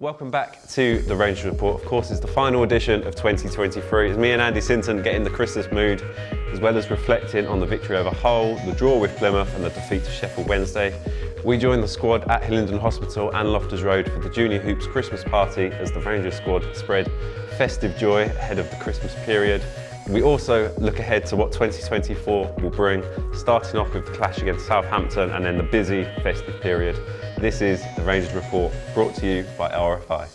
Welcome back to the Rangers Report. Of course, it's the final edition of 2023. It's me and Andy Sinton getting the Christmas mood, as well as reflecting on the victory over Hull, the draw with Plymouth, and the defeat to Sheffield Wednesday. We joined the squad at Hillingdon Hospital and Loftus Road for the Junior Hoops Christmas party as the Rangers squad spread festive joy ahead of the Christmas period. We also look ahead to what 2024 will bring, starting off with the clash against Southampton and then the busy festive period. This is the Rangers Report brought to you by RFI.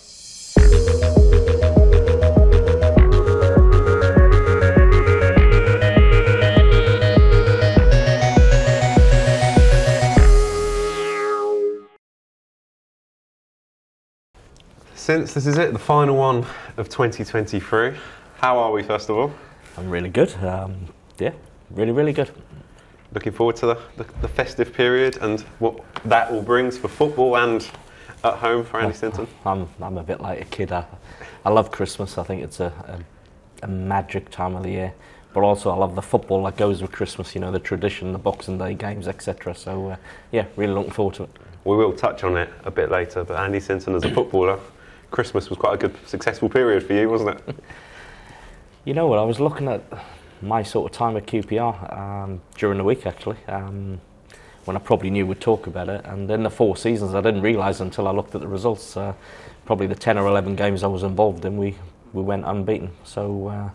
Since this is it, the final one of 2023, how are we first of all? I'm really good. Um, yeah, really, really good. Looking forward to the, the, the, festive period and what that all brings for football and at home for Andy Sinton. I'm, I'm a bit like a kid. I, I love Christmas. I think it's a, a, a magic time of the year. But also, I love the football that goes with Christmas, you know, the tradition, the Boxing Day games, etc. So, uh, yeah, really looking forward to it. We will touch on it a bit later, but Andy Sinton, as a footballer, Christmas was quite a good, successful period for you, wasn't it? You know what? I was looking at my sort of time at QPR um, during the week actually, um, when I probably knew we'd talk about it. And then the four seasons, I didn't realise until I looked at the results. Uh, probably the ten or eleven games I was involved in, we we went unbeaten. So. Uh,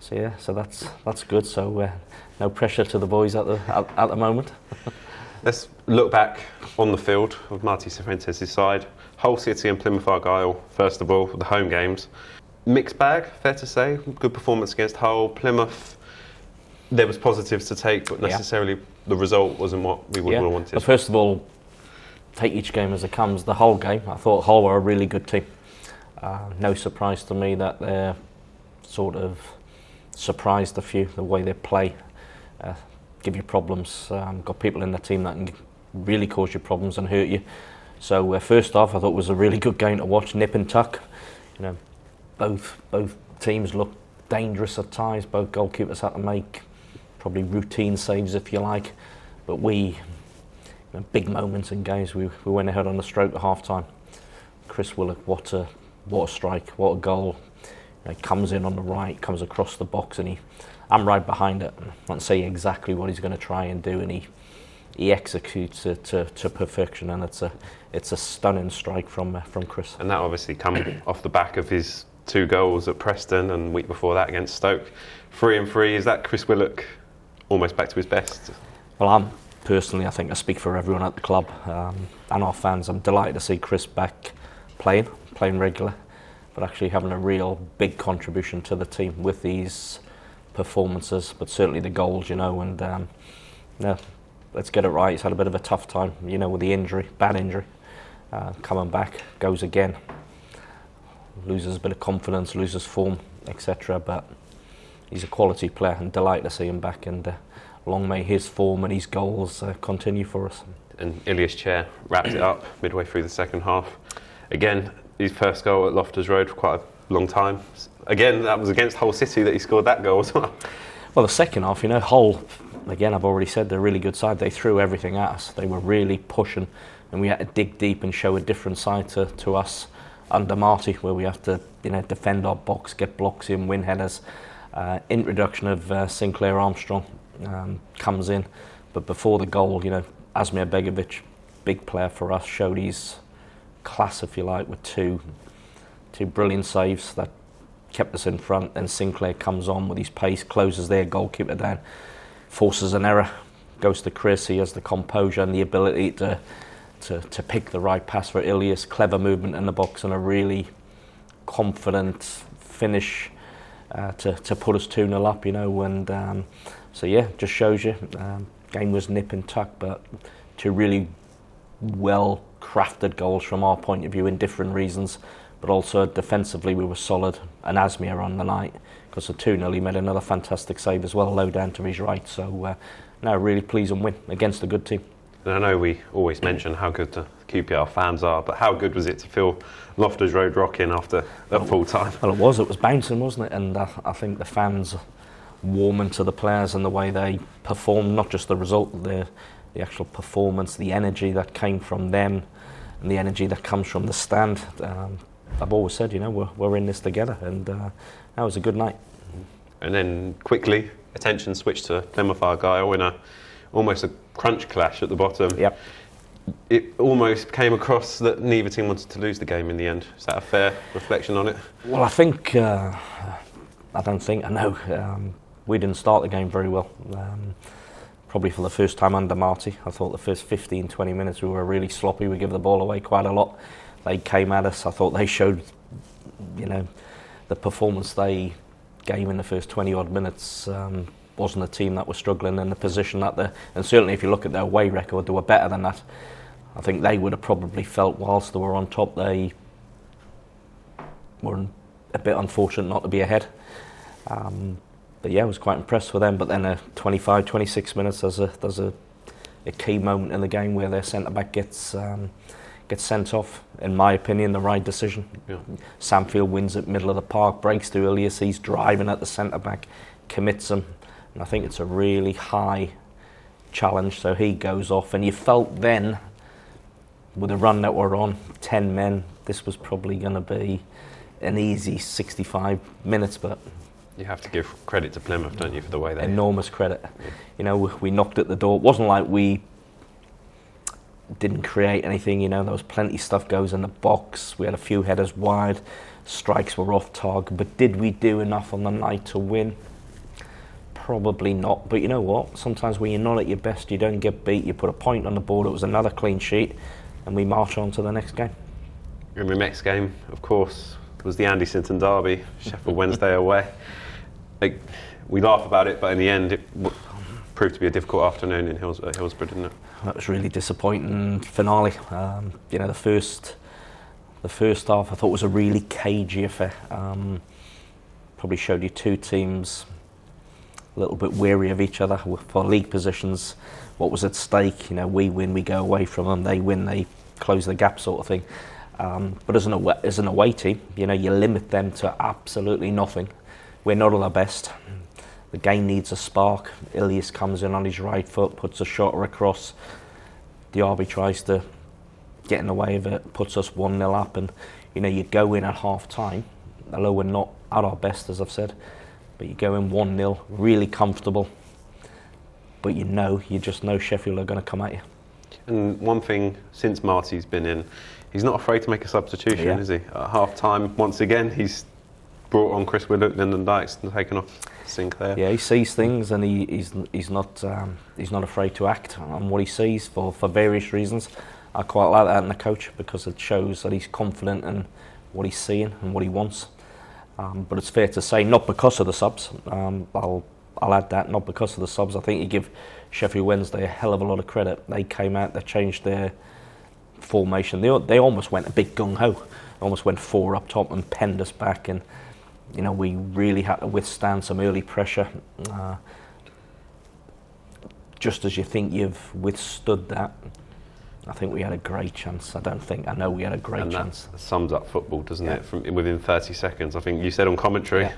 so yeah, so that's that's good. So uh, no pressure to the boys at the at, at the moment. Let's look back on the field of Marti Cifuentes' side. Hull City and Plymouth Argyle, first of all, the home games mixed bag, fair to say. Good performance against Hull. Plymouth, there was positives to take, but necessarily yeah. the result wasn't what we would yeah. have wanted. But first of all, take each game as it comes. The whole game, I thought Hull were a really good team. Uh, no surprise to me that they're sort of surprised a few the way they play, uh, give you problems. Um, got people in the team that can really cause you problems and hurt you. So uh, first off, I thought it was a really good game to watch. Nip and tuck, you know, both both teams looked dangerous at times. Both goalkeepers had to make probably routine saves, if you like. But we, you know, big moments in games, we, we went ahead on the stroke at half time. Chris Willock, what a what a strike, what a goal! You know, he comes in on the right, comes across the box, and he, I'm right behind it. I can't say exactly what he's going to try and do, and he he executes it to, to perfection, and it's a it's a stunning strike from uh, from Chris. And that obviously come off the back of his two goals at Preston and week before that against Stoke. Three and three. Is that Chris Willock almost back to his best? Well, I'm personally, I think I speak for everyone at the club um, and our fans. I'm delighted to see Chris back playing, playing regular, but actually having a real big contribution to the team with these performances, but certainly the goals, you know, and um, yeah, let's get it right. He's had a bit of a tough time, you know, with the injury, bad injury. Uh, coming back, goes again loses a bit of confidence, loses form, etc. But he's a quality player and delight to see him back. And uh, long may his form and his goals uh, continue for us. And Ilias Chair wrapped it up midway through the second half. Again, his first goal at Loftus Road for quite a long time. Again, that was against Hull City that he scored that goal as well. Well, the second half, you know, Hull, again, I've already said they're a really good side. They threw everything at us. They were really pushing, and we had to dig deep and show a different side to, to us under Marty, where we have to you know defend our box, get blocks in, win headers. Uh, introduction of uh, Sinclair Armstrong um, comes in, but before the goal, you know, Asmir Begovic, big player for us, showed his class, if you like, with two two brilliant saves that kept us in front. Then Sinclair comes on with his pace, closes their goalkeeper down, forces an error, goes to Chris. He has the composure and the ability to to, to pick the right pass for Ilias, clever movement in the box, and a really confident finish uh, to, to put us 2 0 up, you know. And um, so, yeah, just shows you. Um, game was nip and tuck, but two really well crafted goals from our point of view in different reasons. But also defensively, we were solid. And Asmir on the night, because the 2 0, he made another fantastic save as well, low down to his right. So, uh, now really pleasing win against a good team. And I know we always mention how good the QPR fans are, but how good was it to feel Loftus Road rocking after that full time? Well, it was. It was bouncing, wasn't it? And I, I think the fans warming to the players and the way they performed, not just the result, the the actual performance, the energy that came from them. and the energy that comes from the stand. Um, I've always said, you know, we're, we're in this together, and uh, that was a good night. And then quickly, attention switched to Plymouth Argyle in a almost a crunch clash at the bottom. Yep. It almost came across that neither team wanted to lose the game in the end. Is that a fair reflection on it? Well, I think, uh, I don't think, I know, um, we didn't start the game very well. Um, probably for the first time under Marty. I thought the first 15, 20 minutes we were really sloppy. We gave the ball away quite a lot. They came at us. I thought they showed, you know, the performance they gave in the first 20 odd minutes um, wasn't a team that was struggling in the position that they're. And certainly, if you look at their away record, they were better than that. I think they would have probably felt whilst they were on top, they were a bit unfortunate not to be ahead. Um, but yeah, I was quite impressed with them. But then, a 25, 26 minutes, there's a there's a, a key moment in the game where their centre back gets um, gets sent off. In my opinion, the right decision. Yeah. Sam Field wins at middle of the park, breaks through Ilias, he's driving at the centre back, commits him, and I think it's a really high challenge. So he goes off, and you felt then, with the run that we're on, ten men, this was probably going to be an easy 65 minutes, but You have to give credit to Plymouth, don't you, for the way they. enormous credit. You know, we, we knocked at the door. It wasn't like we didn't create anything. You know, there was plenty of stuff goes in the box. We had a few headers wide. Strikes were off target. But did we do enough on the night to win? Probably not. But you know what? Sometimes when you're not at your best, you don't get beat. You put a point on the board. It was another clean sheet, and we march on to the next game. And the next game, of course, was the Andy Sinton derby, Sheffield Wednesday away. Like, we laugh about it, but in the end, it w- proved to be a difficult afternoon in Hills- uh, Hillsborough, didn't it? that was really disappointing finale. Um, you know, the first the first half I thought was a really cagey affair. Um, probably showed you two teams a little bit weary of each other for league positions. What was at stake? You know, we win, we go away from them. They win, they close the gap, sort of thing. Um, but as an, away, as an away team, you know, you limit them to absolutely nothing. We're not at our best. The game needs a spark. Ilias comes in on his right foot, puts a shot across. Diaby tries to get in the way of it, puts us 1 0 up. And, you know, you go in at half time, although we're not at our best, as I've said, but you go in 1 0, really comfortable. But you know, you just know Sheffield are going to come at you. And one thing since Marty's been in, he's not afraid to make a substitution, Yeah. is he? At half time, once again, he's brought on Chris Willock, Lyndon Dykes, and taken off Sinclair. Yeah, he sees things and he, he's he's not um, he's not afraid to act on what he sees for, for various reasons. I quite like that in the coach because it shows that he's confident in what he's seeing and what he wants. Um, but it's fair to say, not because of the subs. Um, I'll I'll add that not because of the subs. I think you give Sheffield Wednesday a hell of a lot of credit. They came out, they changed their formation. They they almost went a big gung ho, almost went four up top and penned us back and you know, we really had to withstand some early pressure. Uh, just as you think you've withstood that, I think we had a great chance. I don't think, I know we had a great and chance. that sums up football, doesn't Yeah. it? From within 30 seconds, I think you said on commentary Yeah.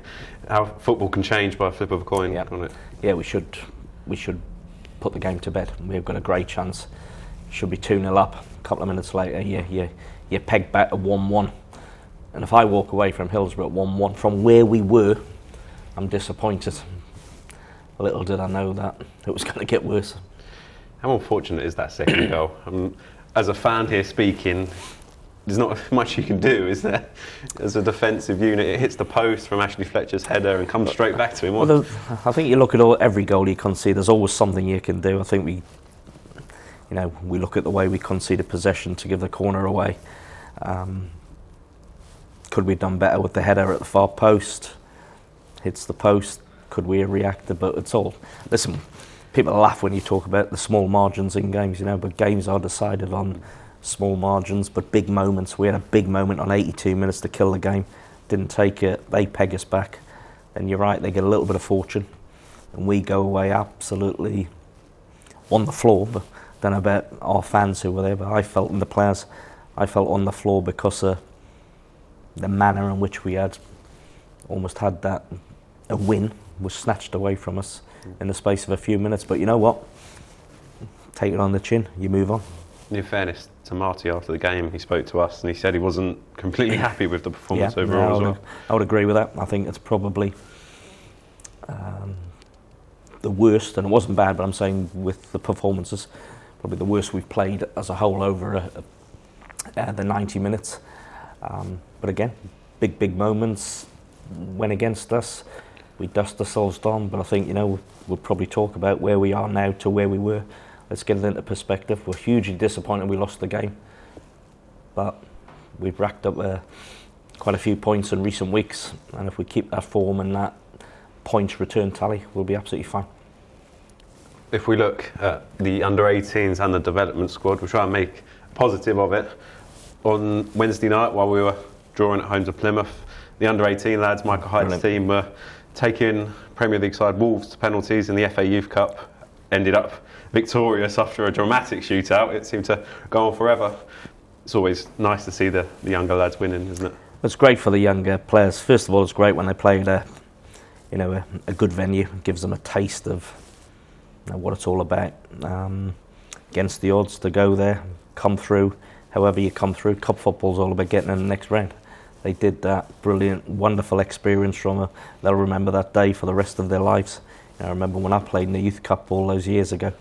how football can change by a flip of a coin, Yeah. can't it? Yeah, we should, we should put the game to bed. We've got a great chance. Should be 2 0 up. A couple of minutes later, you, you, you peg back to 1 1. And if I walk away from Hillsborough at 1 1 from where we were, I'm disappointed. Little did I know that it was going to get worse. How unfortunate is that second goal? Um, as a fan here speaking, there's not much you can do, is there? As a defensive unit, it hits the post from Ashley Fletcher's header and comes straight back to him. Well, I think you look at all, every goal you concede. There's always something you can do. I think we, you know, we look at the way we conceded possession to give the corner away. Um, could we have done better with the header at the far post? Hits the post. Could we have reacted? But it's all. Listen, people laugh when you talk about the small margins in games, you know, but games are decided on small margins. But big moments. We had a big moment on 82 minutes to kill the game. Didn't take it. They peg us back. And you're right, they get a little bit of fortune. And we go away absolutely on the floor. But know about our fans who were there, but I felt in the players, I felt on the floor because of the manner in which we had almost had that a win was snatched away from us in the space of a few minutes. But you know what? Take it on the chin. You move on. In fairness to Marty, after the game, he spoke to us and he said he wasn't completely happy with the performance yeah, overall no, I, as would, well. I would agree with that. I think it's probably um, the worst, and it wasn't bad, but I'm saying with the performances, probably the worst we've played as a whole over a, a, uh, the 90 minutes. Um, but again, big, big moments went against us. We dust ourselves down, but I think, you know, we'll probably talk about where we are now to where we were. Let's get it into perspective. We're hugely disappointed we lost the game, but we've racked up uh, quite a few points in recent weeks, and if we keep that form and that points return tally, we'll be absolutely fine. If we look at the under 18s and the development squad, we'll try and make a positive of it. On Wednesday night, while we were drawing at home to Plymouth, the under 18 lads, Michael Hyde's Brilliant. team, were taking Premier League side Wolves to penalties in the FA Youth Cup. Ended up victorious after a dramatic shootout. It seemed to go on forever. It's always nice to see the, the younger lads winning, isn't it? It's great for the younger players. First of all, it's great when they play at a, you know, a, a good venue. It gives them a taste of you know, what it's all about. Um, against the odds to go there, come through, however you come through. Cup football's all about getting in the next round. They did that brilliant, wonderful experience from a. They'll remember that day for the rest of their lives. You know, I remember when I played in the youth cup all those years ago.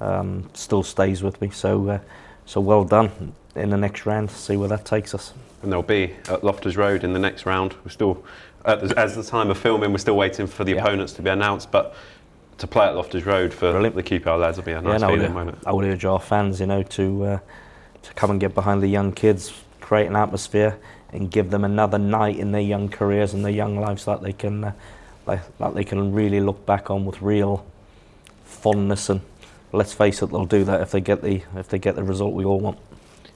Um, still stays with me. So, uh, so well done in the next round. See where that takes us. and they'll be at Loftus Road in the next round. We're still, at the, as the time of filming, we're still waiting for the Yeah. opponents to be announced. But to play at Loftus Road for Brilliant. the QPR lads will be a nice would, feeling, won't it? I would urge our fans, you know, to uh, to come and get behind the young kids, create an atmosphere, and give them another night in their young careers and their young lives that they can uh, that they can really look back on with real fondness. And let's face it, they'll do that if they get the if they get the result we all want.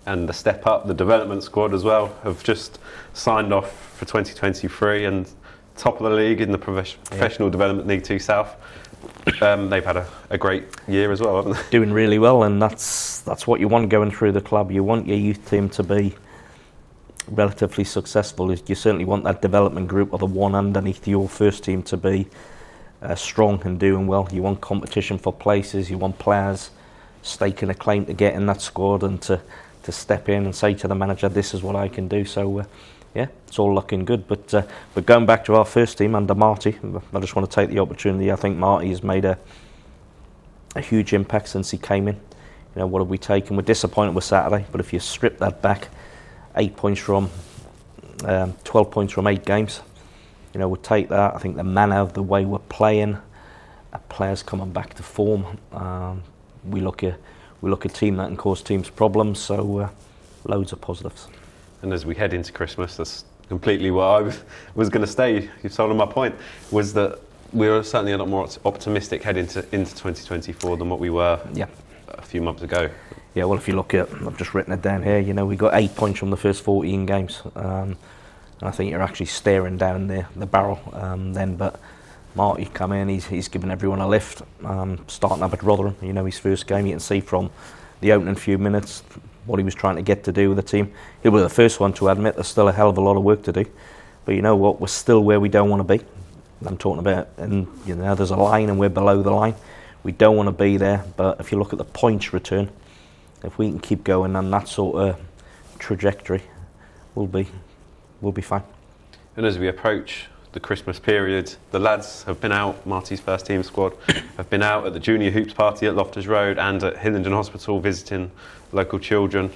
And the step up, the development squad as well, have just signed off for 2023 and top of the league in the profes- Professional Development League 2 South. Um, they've had a, a great year as well, haven't they? doing really well, and that's that's what you want going through the club. You want your youth team to be relatively successful. You certainly want that development group or the one underneath your first team to be uh, strong and doing well. You want competition for places. You want players staking a claim to get in that squad and to to step in and say to the manager, "This is what I can do." So. Uh, yeah, it's all looking good. But uh, but going back to our first team under Marty, I just want to take the opportunity. I think Marty has made a a huge impact since he came in. You know, what have we taken? We're disappointed with Saturday, but if you strip that back, eight points from um, 12 points from eight games, you know, we'll take that. I think the manner of the way we're playing, uh, players coming back to form. Um, we look at we look a team that can cause teams problems. So uh, loads of positives. And as we head into Christmas, that's completely what I was, was going to say. You've sold on my point. Was that we were certainly a lot more optimistic heading into, into 2024 than what we were Yeah. a few months ago. Yeah, well, if you look at, I've just written it down here. You know, we got eight points from the first 14 games, um, and I think you're actually staring down the the barrel um, then. But Marty come in, he's he's given everyone a lift. Um, starting up at Rotherham, you know, his first game, you can see from the opening few minutes what he was trying to get to do with the team. He'll be the first one to admit there's still a hell of a lot of work to do, but you know what, we're still where we don't want to be. I'm talking about, and you know, there's a line and we're below the line. We don't want to be there, but if you look at the points return, if we can keep going on that sort of trajectory, we'll be we'll be fine. And as we approach the Christmas period, the lads have been out, Marty's first team squad, have been out at the junior hoops party at Loftus Road and at Hillingdon Hospital visiting local children.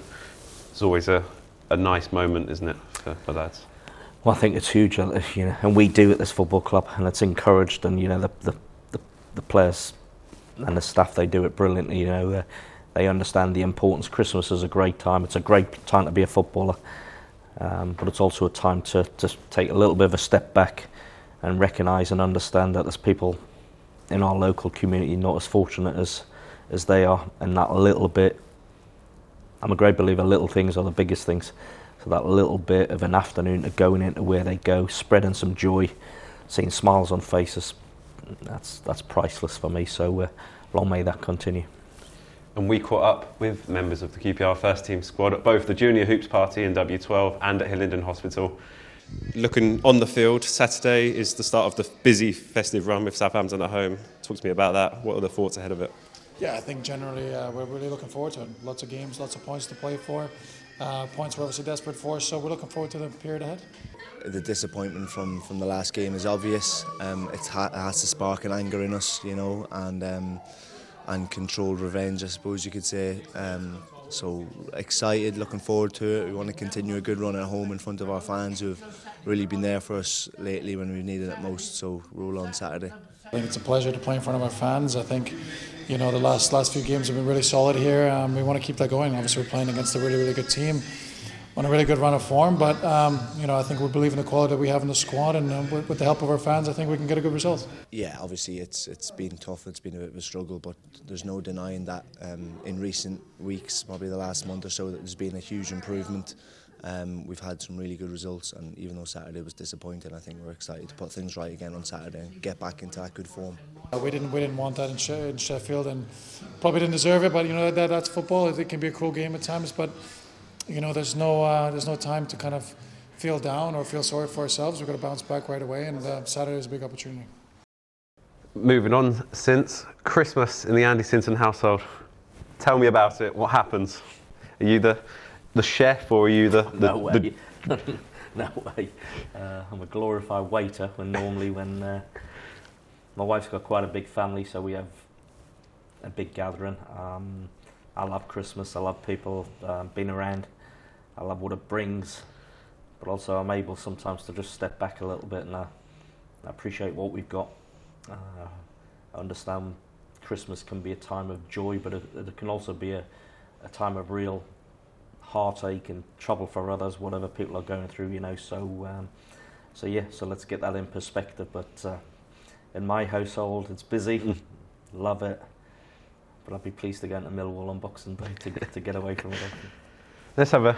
It's always a, a nice moment, isn't it, for the lads? Well, I think it's huge, uh, you know, and we do at this football club, and it's encouraged, and you know, the the, the, the players and the staff they do it brilliantly. You know, uh, they understand the importance. Christmas is a great time. It's a great time to be a footballer, um, but it's also a time to to take a little bit of a step back and recognise and understand that there's people in our local community not as fortunate as as they are, and that little bit. I'm a great believer. Little things are the biggest things. So that little bit of an afternoon going into where they go, spreading some joy, seeing smiles on faces, that's that's priceless for me. So uh, long may that continue. And we caught up with members of the QPR first team squad at both the junior hoops party in W12 and at Hillingdon Hospital. Looking on the field, Saturday is the start of the busy festive run with Southampton at home. Talk to me about that. What are the thoughts ahead of it? Yeah, I think generally uh, we're really looking forward to it. Lots of games, lots of points to play for. Uh, points we're obviously desperate for, so we're looking forward to the period ahead. The disappointment from, from the last game is obvious. Um, it, ha- it has to spark an anger in us, you know, and um, and controlled revenge, I suppose you could say. Um, so excited, looking forward to it. We want to continue a good run at home in front of our fans who have really been there for us lately when we needed it most. So roll on Saturday. I think it's a pleasure to play in front of our fans. I think, you know, the last last few games have been really solid here. Um, we want to keep that going. Obviously, we're playing against a really really good team on a really good run of form. But um, you know, I think we believe in the quality that we have in the squad, and uh, with, with, the help of our fans, I think we can get a good result. Yeah, obviously it's it's been tough. It's been a bit of a struggle, but there's no denying that um, in recent weeks, probably the last month or so, that there's been a huge improvement. Um, we've had some really good results, and even though Saturday was disappointing, I think we're excited to put things right again on Saturday and get back into that good form. Uh, we didn't we didn't want that in, she- in Sheffield, and probably didn't deserve it. But you know that that's football. It can be a cruel game at times, but you know there's no uh, there's no time to kind of feel down or feel sorry for ourselves. We've got to bounce back right away, and uh, Saturday is a big opportunity. Moving on, since Christmas in the Andy Sinton household, tell me about it. What happens? Are you the the chef or are you the, the no way. the- no way. Uh, I'm a glorified waiter when normally when uh, my wife's got quite a big family, so we have a big gathering. Um, I love Christmas. I love people uh, being around. I love what it brings, but also I'm able sometimes to just step back a little bit and uh, appreciate what we've got. Uh, I understand Christmas can be a time of joy, but it, it can also be a, a time of real heartache and trouble for others, whatever people are going through, you know. So, um, so yeah. So let's get that in perspective. But uh, in my household, it's busy. Love it. But I'd be pleased to go into Millwall on Boxing Day to, to get away from it. Let's have a,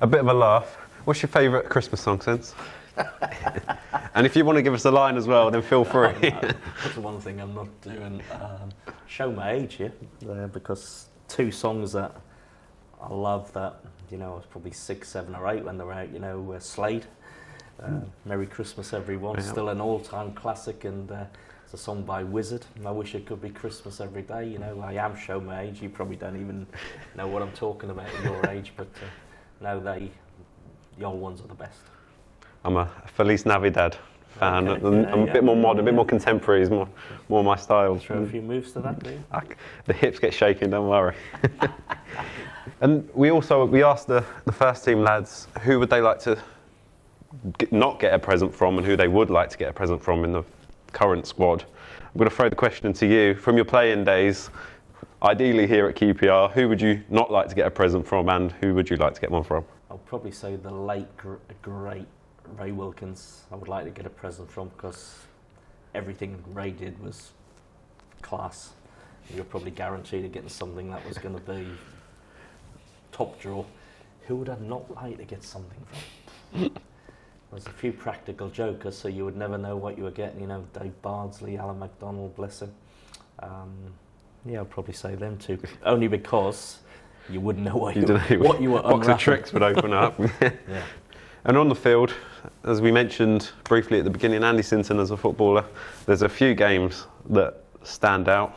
a bit of a laugh. What's your favourite Christmas song since? and if you want to give us a line as well, then feel free. That's the one thing I'm not doing. Um, show my age here, uh, because two songs that I love that, you know, I was probably six, seven, or eight when they were out, you know, uh, Slade. Uh, Merry Christmas, everyone. Yeah. Still an all time classic, and uh, a song by Wizzard. And I wish it could be Christmas every day. You know, I am show my age. You probably don't even know what I'm talking about at your age, but uh, no, they, the old ones are the best. I'm a Feliz Navidad fan. Okay, I'm, yeah, I'm a yeah. bit more modern, a bit more contemporary, is more, more my style. Throw a few moves to that, do you? I the hips get shaking, don't worry. and we also we asked the, the first team lads who would they like to not get a present from and who they would like to get a present from in the current squad. I'm going to throw the question to you from your playing days. Ideally, here at QPR, who would you not like to get a present from, and who would you like to get one from? I'll probably say the late great Ray Wilkins. I would like to get a present from because everything Ray did was class. You're probably guaranteed of getting something that was going to be top draw. Who would I not like to get something from? There's a few practical jokers, so you would never know what you were getting. You know, Dave Bardsley, Alan McDonald, bless him. Um, yeah, I'd probably say them two, only because you wouldn't know what you, don't know what you were box of tricks would open up. Yeah. And on the field, as we mentioned briefly at the beginning, Andy Sinton as a footballer, there's a few games that stand out.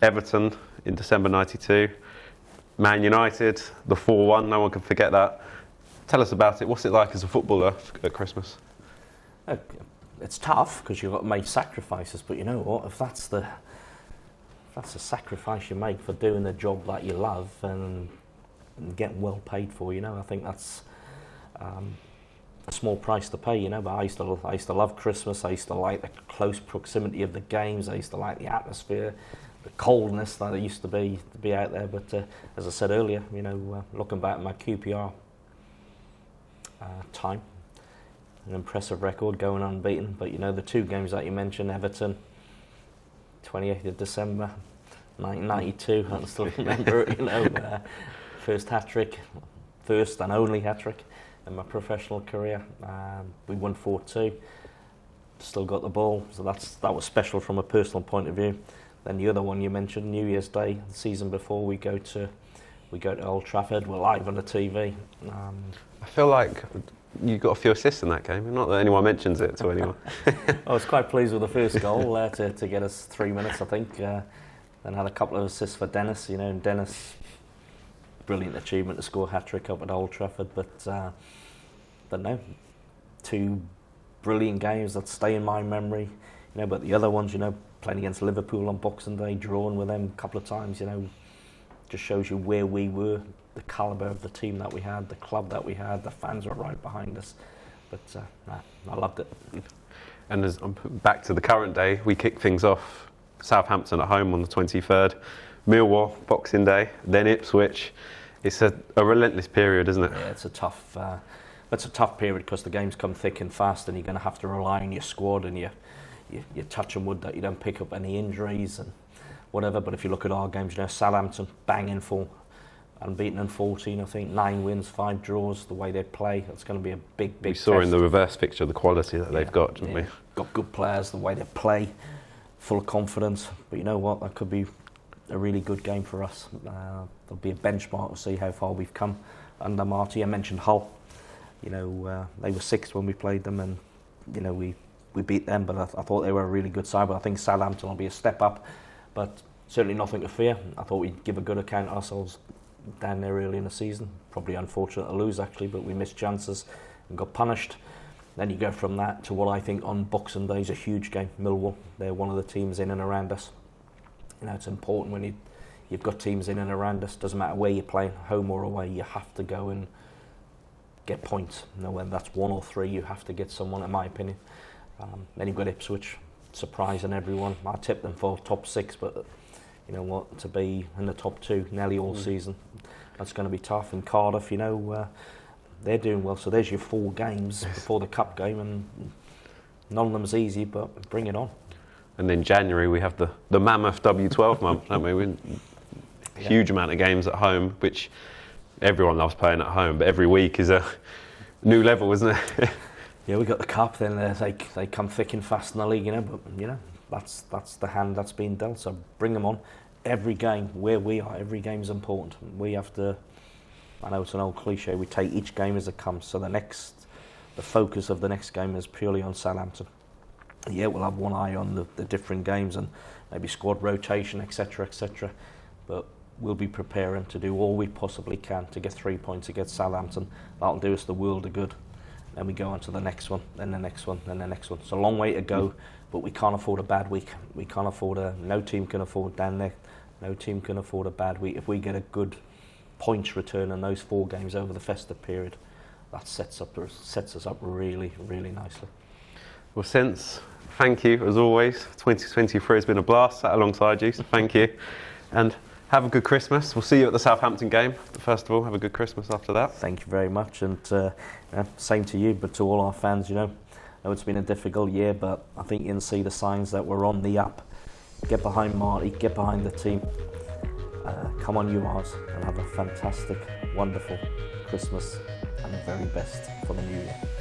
Everton in December 92, Man United, the 4 1, no one can forget that. Tell us about it. What's it like as a footballer at Christmas? Uh, It's tough because you've got to make sacrifices, but you know what? If that's the if that's the sacrifice you make for doing the job that you love and, getting well paid for, you know, I think that's um, a small price to pay. You know, but I used to I used to love Christmas. I used to like the close proximity of the games. I used to like the atmosphere, the coldness that it used to be to be out there. But uh, as I said earlier, you know, uh, looking back at my QPR uh, time an impressive record going unbeaten. But you know, the two games that you mentioned, Everton, 28th of December, 1992, I still remember it, you know, uh, first hat trick, first and only hat trick in my professional career. Um, we won 4 2, still got the ball, so that's that was special from a personal point of view. Then the other one you mentioned, New Year's Day, the season before, we go to we go to Old Trafford. We're live on the TV. Um, I feel like you got a few assists in that game. Not that anyone mentions it to anyone. I was quite pleased with the first goal uh, to, to get us three minutes, I think. Uh, Then had a couple of assists for Dennis, you know, and Dennis, brilliant achievement to score a hat trick up at Old Trafford, but uh, but no, two brilliant games that stay in my memory, you know. But the other ones, you know, playing against Liverpool on Boxing Day, drawing with them a couple of times, you know, just shows you where we were, the calibre of the team that we had, the club that we had, the fans were right behind us. But uh, nah, I loved it. And as, um, back to the current day, we kick things off Southampton at home on the 23rd, Millwall Boxing Day, then Ipswich. It's a, a relentless period, isn't it? Yeah, it's a tough. Uh, it's a tough period because the games come thick and fast, and you're going to have to rely on your squad and your you, you're touching wood that you don't pick up any injuries and whatever. But if you look at our games, you know, Southampton banging full, unbeaten in 14, I think, nine wins, five draws. The way they play, it's going to be a big, big. We saw test. in the reverse picture the quality that Yeah, they've got, didn't yeah. we? Got good players, the way they play, full of confidence. But you know what? That could be a really good game for us. Uh, there'll be a benchmark to see how far we've come under Marty. I mentioned Hull. You know, uh, they were sixth when we played them, and you know we we beat them. But I, I thought they were a really good side. But I think Southampton will be a step up. But certainly nothing to fear. I thought we'd give a good account of ourselves down there early in the season. Probably unfortunate to lose actually, but we missed chances and got punished. Then you go from that to what I think on Boxing Day is a huge game. Millwall, they're one of the teams in and around us. You know, it's important when you you've got teams in and around us. Doesn't matter where you're playing, home or away, you have to go and get points. You know, whether that's one or three, you have to get someone, in my opinion. Um, then you've got Ipswich, surprising everyone. I tipped them for top six, but you know what, to be in the top two nearly all Mm. season, that's going to be tough. And Cardiff, you know, uh, they're doing well. So there's your four games before the cup game, and none of them's easy, but bring it on. And then January we have the, the mammoth W12 month, don't we? we Yeah. huge amount of games at home, which everyone loves playing at home, but every week is a new level, isn't it? Yeah, we got the cup. Then they they they come thick and fast in the league, you know. But you know, that's that's the hand that's been dealt. So bring them on. Every game where we are, every game is important. We have to. I know it's an old cliche. We take each game as it comes. So the next, the focus of the next game is purely on Southampton. Yeah, we'll have one eye on the, the different games and maybe squad rotation, etc., etc. But we'll be preparing to do all we possibly can to get three points against Southampton. That'll do us the world of good. Then we go on to the next one, then the next one, then the next one. It's a long way to go, but we can't afford a bad week. We can't afford a. No team can afford down there. No team can afford a bad week. If we get a good points return in those four games over the festive period, that sets up sets us up really, really nicely. Well, since, thank you as always. 2023 has been a blast sat alongside you, so thank you. And have a good Christmas. We'll see you at the Southampton game. First of all, have a good Christmas after that. Thank you very much, and uh, yeah, same to you, but to all our fans. You know, know it's been a difficult year, but I think you can see the signs that we're on the up. Get behind Marty, get behind the team. Uh, come on, you R's, and have a fantastic, wonderful Christmas and the very best for the new year.